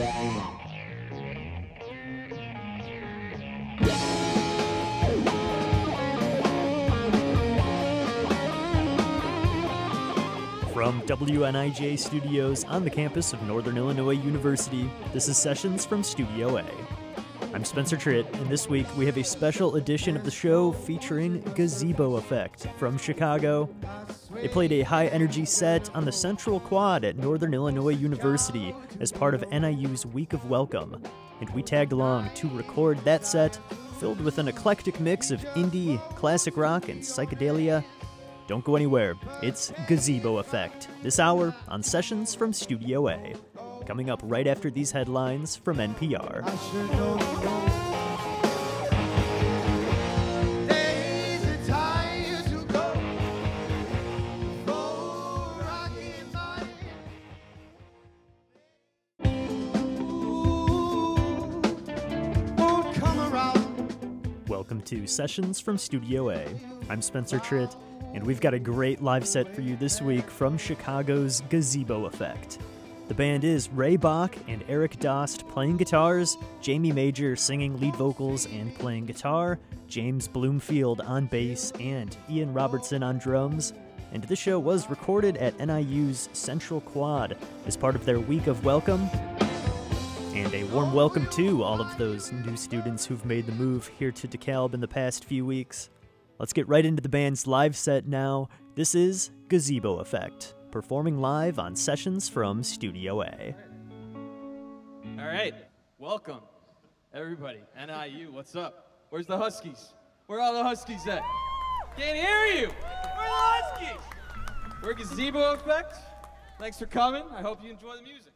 From WNIJ studios on the campus of Northern Illinois University, this is Sessions from Studio A. I'm Spencer Tritt, and this week we have a special edition of the show featuring Gazebo Effect from Chicago. They played a high energy set on the Central Quad at Northern Illinois University as part of NIU's Week of Welcome, and we tagged along to record that set filled with an eclectic mix of indie, classic rock, and psychedelia don't go anywhere. It's Gazebo Effect, this hour on Sessions from Studio A. Coming up right after these headlines from NPR. Sessions from Studio A. I'm Spencer Tritt and we've got a great live set for you this week from Chicago's Gazebo Effect. The band is Ray Bach and Eric Dost playing guitars, Jamie Major singing lead vocals and playing guitar, James Bloomfield on bass, and Ian Robertson on drums. And this show was recorded at NIU's Central Quad as part of their week of welcome. And a warm welcome to all of those new students who've made the move here to DeKalb in the past few weeks. Let's get right into the band's live set now. This is Gazebo Effect, performing live on sessions from Studio A. All right, welcome, everybody. NIU, what's up? Where's the Huskies? Where are all the Huskies at? Can't hear you. Where are the Huskies? We're Gazebo Effect. Thanks for coming. I hope you enjoy the music.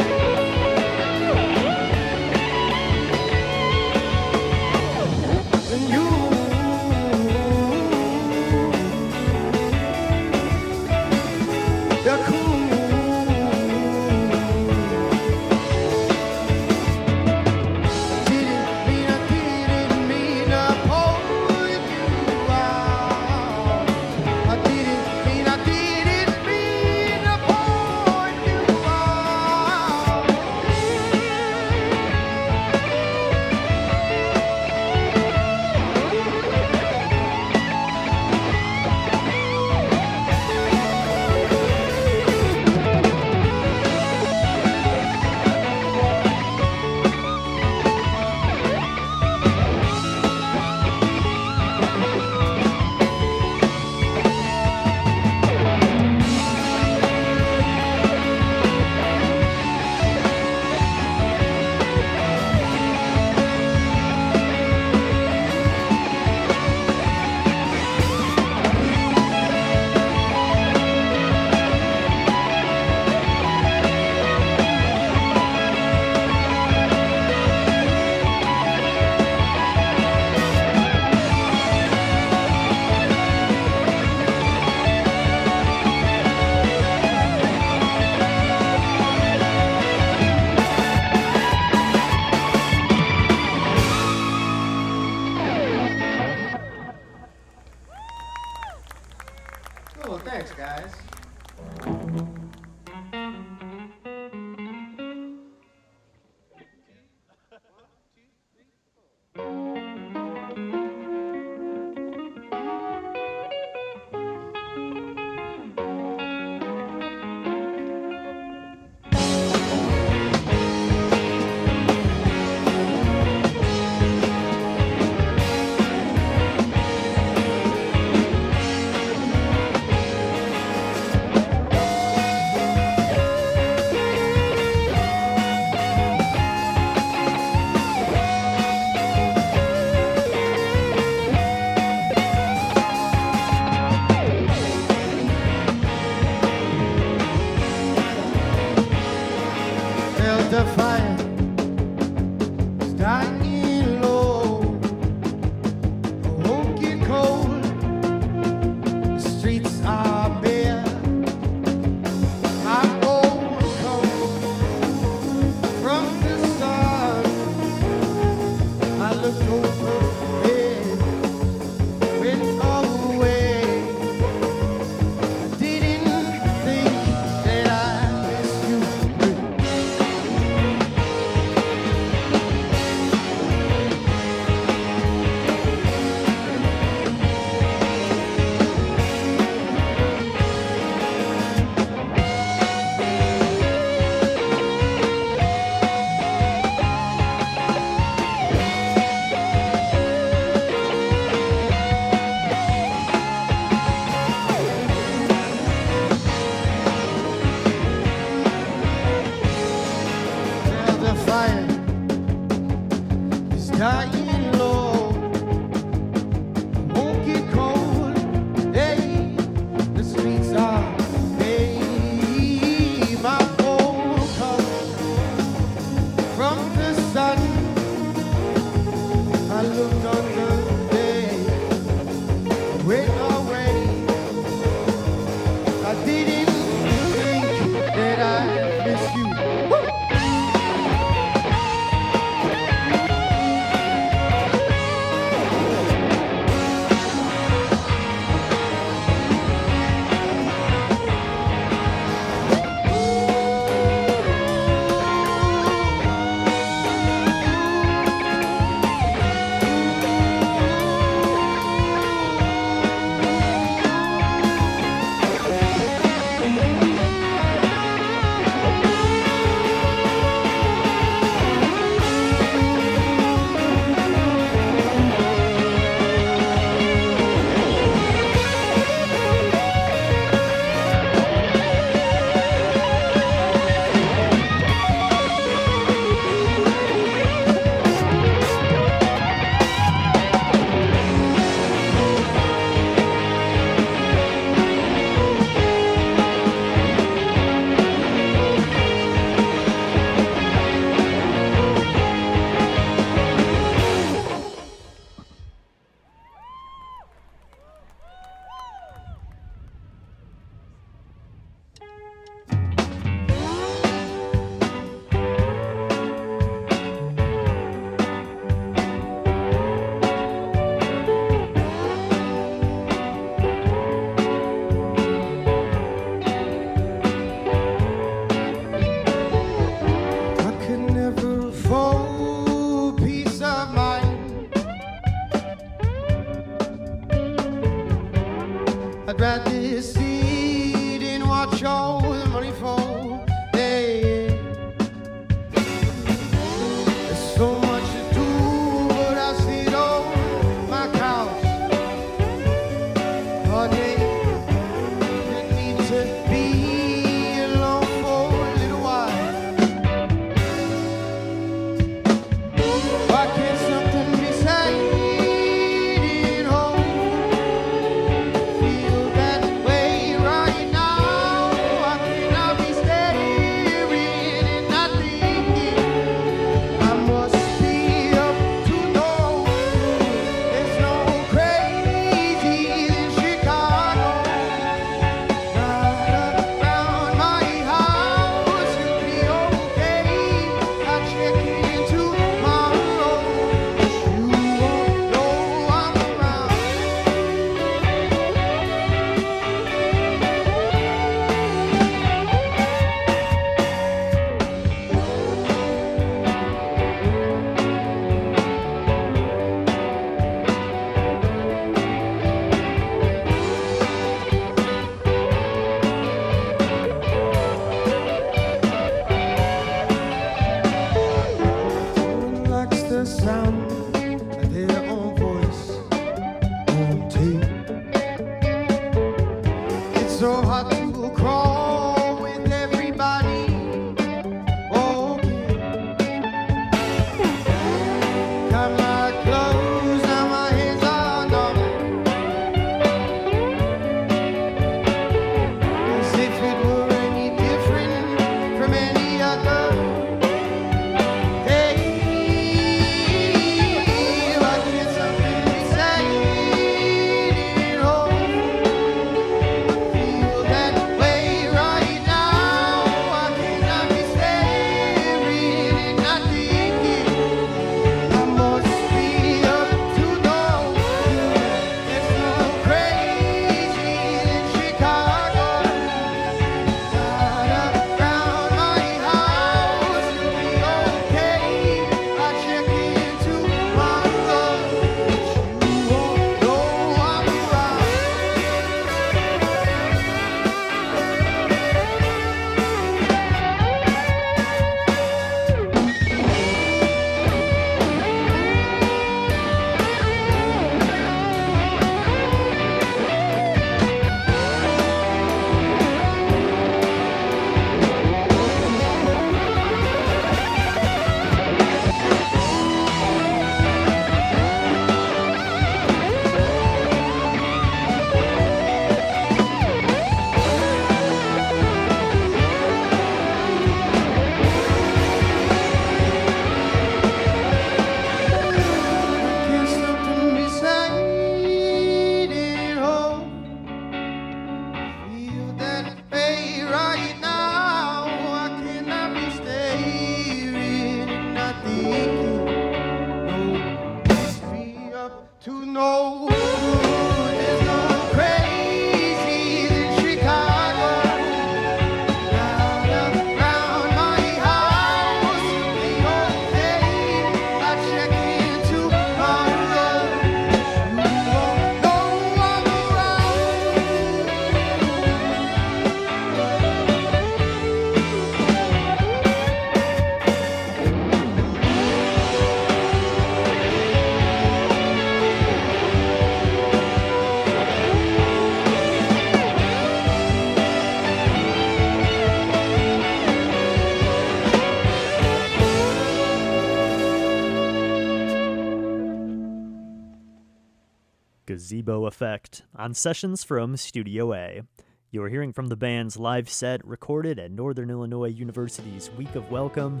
Gazebo Effect on sessions from Studio A. You're hearing from the band's live set recorded at Northern Illinois University's Week of Welcome.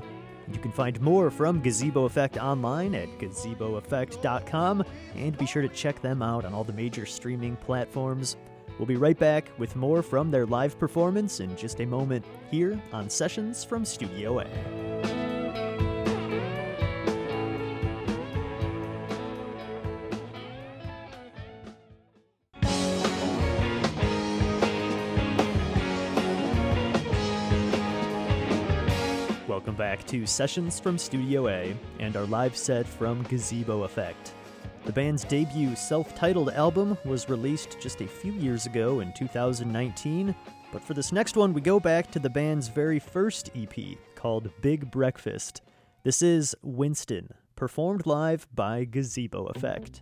You can find more from Gazebo Effect online at gazeboeffect.com and be sure to check them out on all the major streaming platforms. We'll be right back with more from their live performance in just a moment here on Sessions from Studio A. Welcome back to Sessions from Studio A and our live set from Gazebo Effect. The band's debut self titled album was released just a few years ago in 2019, but for this next one, we go back to the band's very first EP called Big Breakfast. This is Winston, performed live by Gazebo Effect.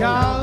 child.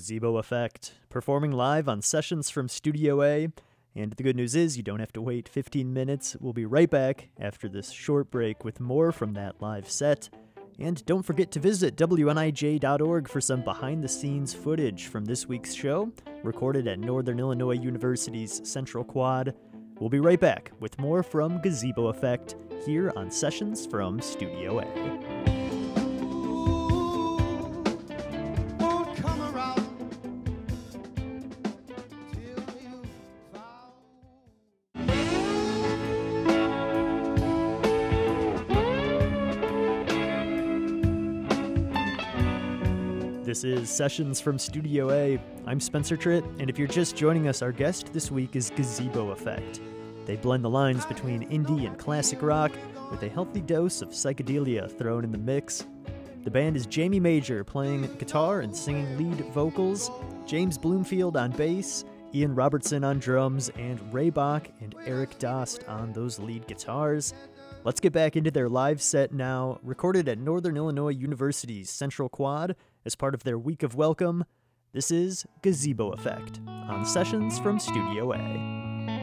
Gazebo Effect, performing live on sessions from Studio A. And the good news is, you don't have to wait 15 minutes. We'll be right back after this short break with more from that live set. And don't forget to visit WNIJ.org for some behind the scenes footage from this week's show, recorded at Northern Illinois University's Central Quad. We'll be right back with more from Gazebo Effect here on Sessions from Studio A. This is Sessions from Studio A. I'm Spencer Tritt, and if you're just joining us, our guest this week is Gazebo Effect. They blend the lines between indie and classic rock with a healthy dose of psychedelia thrown in the mix. The band is Jamie Major playing guitar and singing lead vocals, James Bloomfield on bass, Ian Robertson on drums, and Ray Bach and Eric Dost on those lead guitars. Let's get back into their live set now, recorded at Northern Illinois University's Central Quad as part of their week of welcome. This is Gazebo Effect on Sessions from Studio A.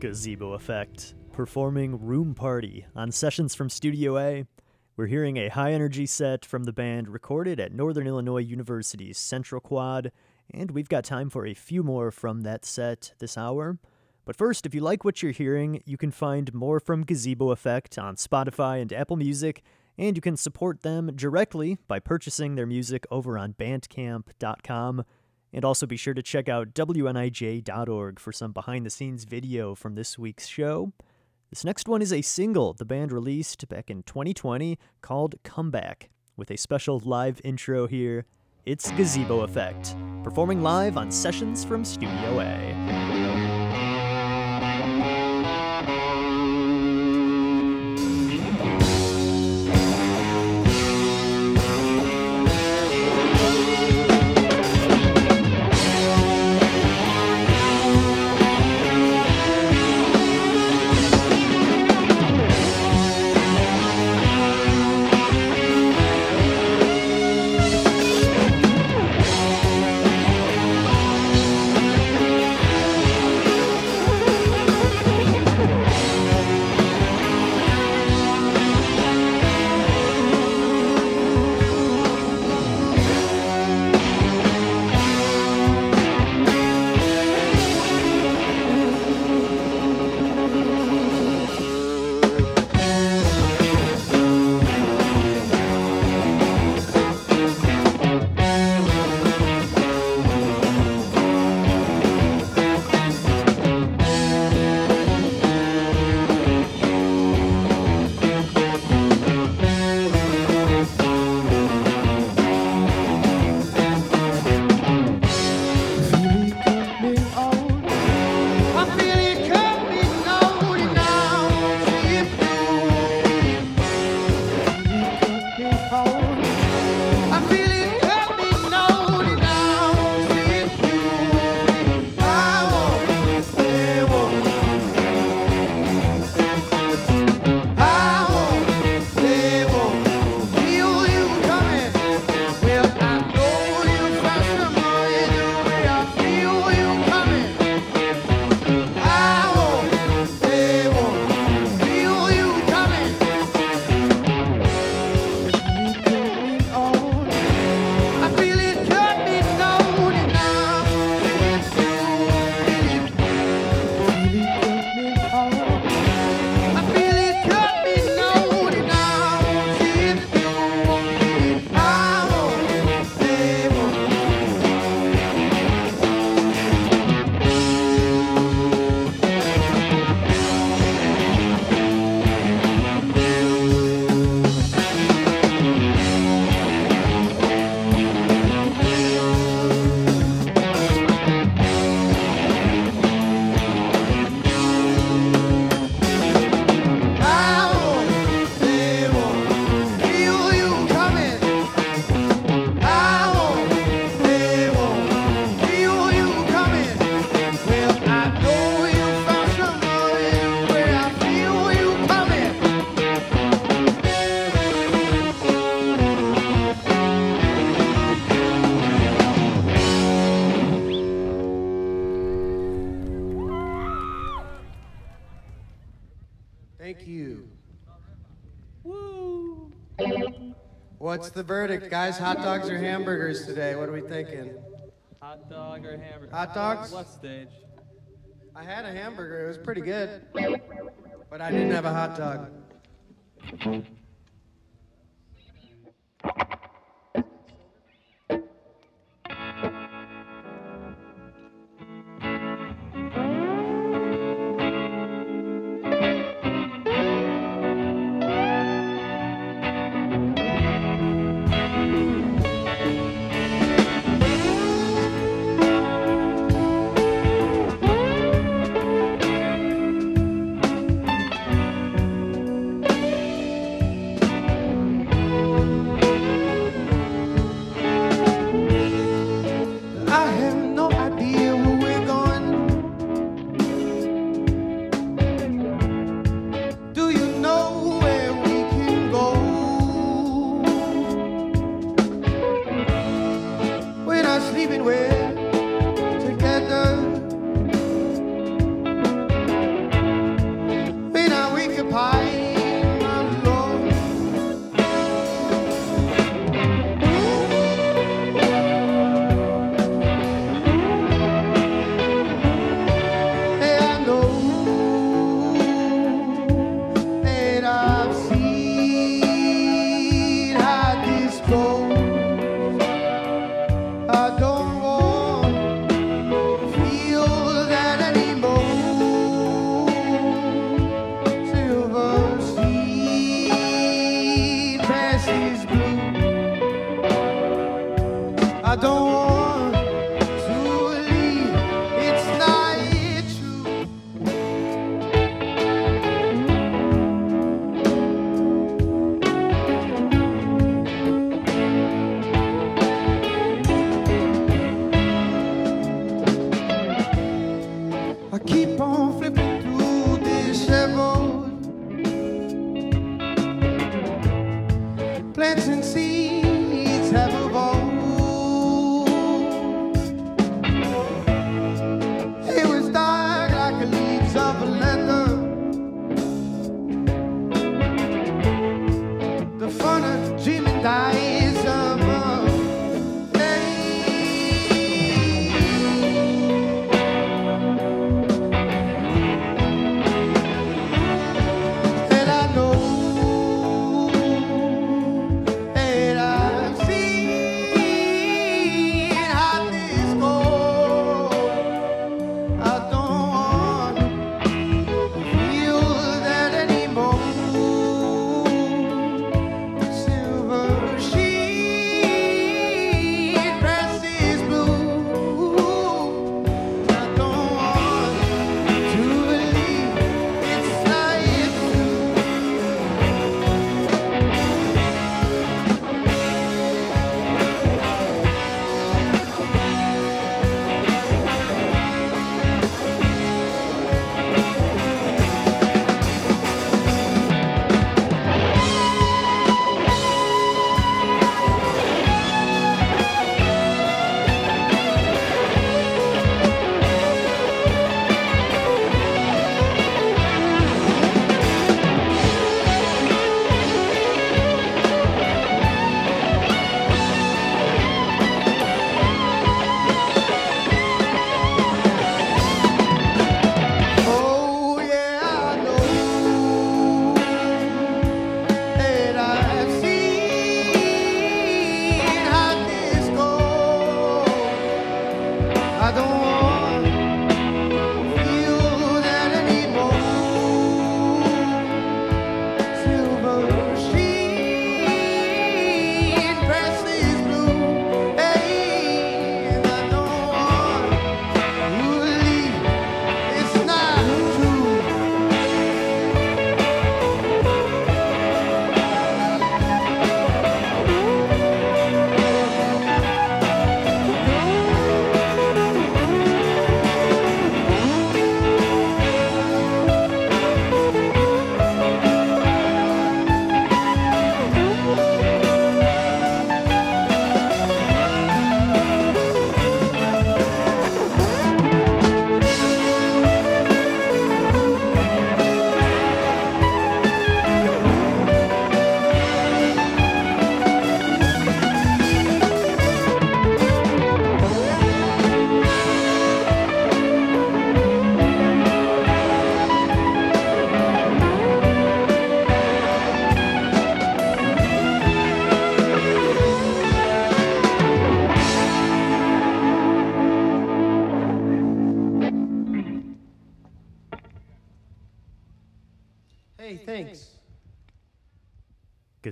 Gazebo Effect, performing Room Party on sessions from Studio A. We're hearing a high energy set from the band recorded at Northern Illinois University's Central Quad, and we've got time for a few more from that set this hour. But first, if you like what you're hearing, you can find more from Gazebo Effect on Spotify and Apple Music, and you can support them directly by purchasing their music over on bandcamp.com. And also be sure to check out WNIJ.org for some behind the scenes video from this week's show. This next one is a single the band released back in 2020 called Comeback, with a special live intro here. It's Gazebo Effect, performing live on sessions from Studio A. What's the verdict, guys? Hot dogs or hamburgers today? What are we thinking? Hot dog or hamburger? Hot dogs? What stage? I had a hamburger. It was pretty good. But I didn't have a hot dog.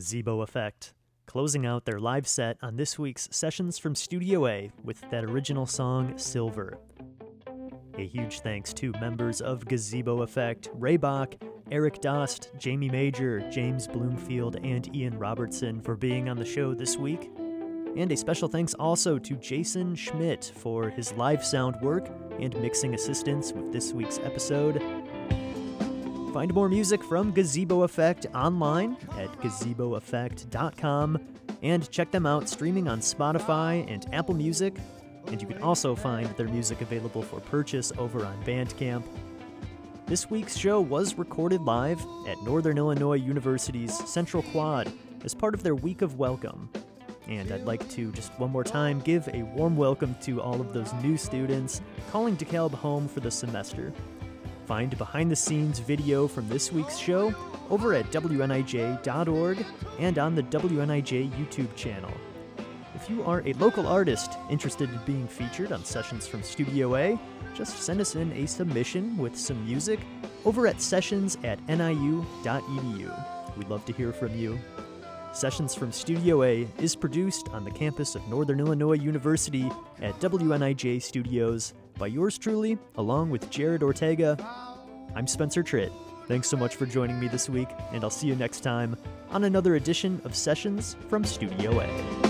Gazebo Effect, closing out their live set on this week's Sessions from Studio A with that original song, Silver. A huge thanks to members of Gazebo Effect, Ray Bach, Eric Dost, Jamie Major, James Bloomfield, and Ian Robertson for being on the show this week. And a special thanks also to Jason Schmidt for his live sound work and mixing assistance with this week's episode. Find more music from Gazebo Effect online at gazeboeffect.com and check them out streaming on Spotify and Apple Music. And you can also find their music available for purchase over on Bandcamp. This week's show was recorded live at Northern Illinois University's Central Quad as part of their Week of Welcome. And I'd like to just one more time give a warm welcome to all of those new students calling DeKalb home for the semester. Find behind the scenes video from this week's show over at WNIJ.org and on the WNIJ YouTube channel. If you are a local artist interested in being featured on Sessions from Studio A, just send us in a submission with some music over at sessions at niu.edu. We'd love to hear from you. Sessions from Studio A is produced on the campus of Northern Illinois University at WNIJ Studios by yours truly, along with Jared Ortega. I'm Spencer Tritt. Thanks so much for joining me this week, and I'll see you next time on another edition of Sessions from Studio A.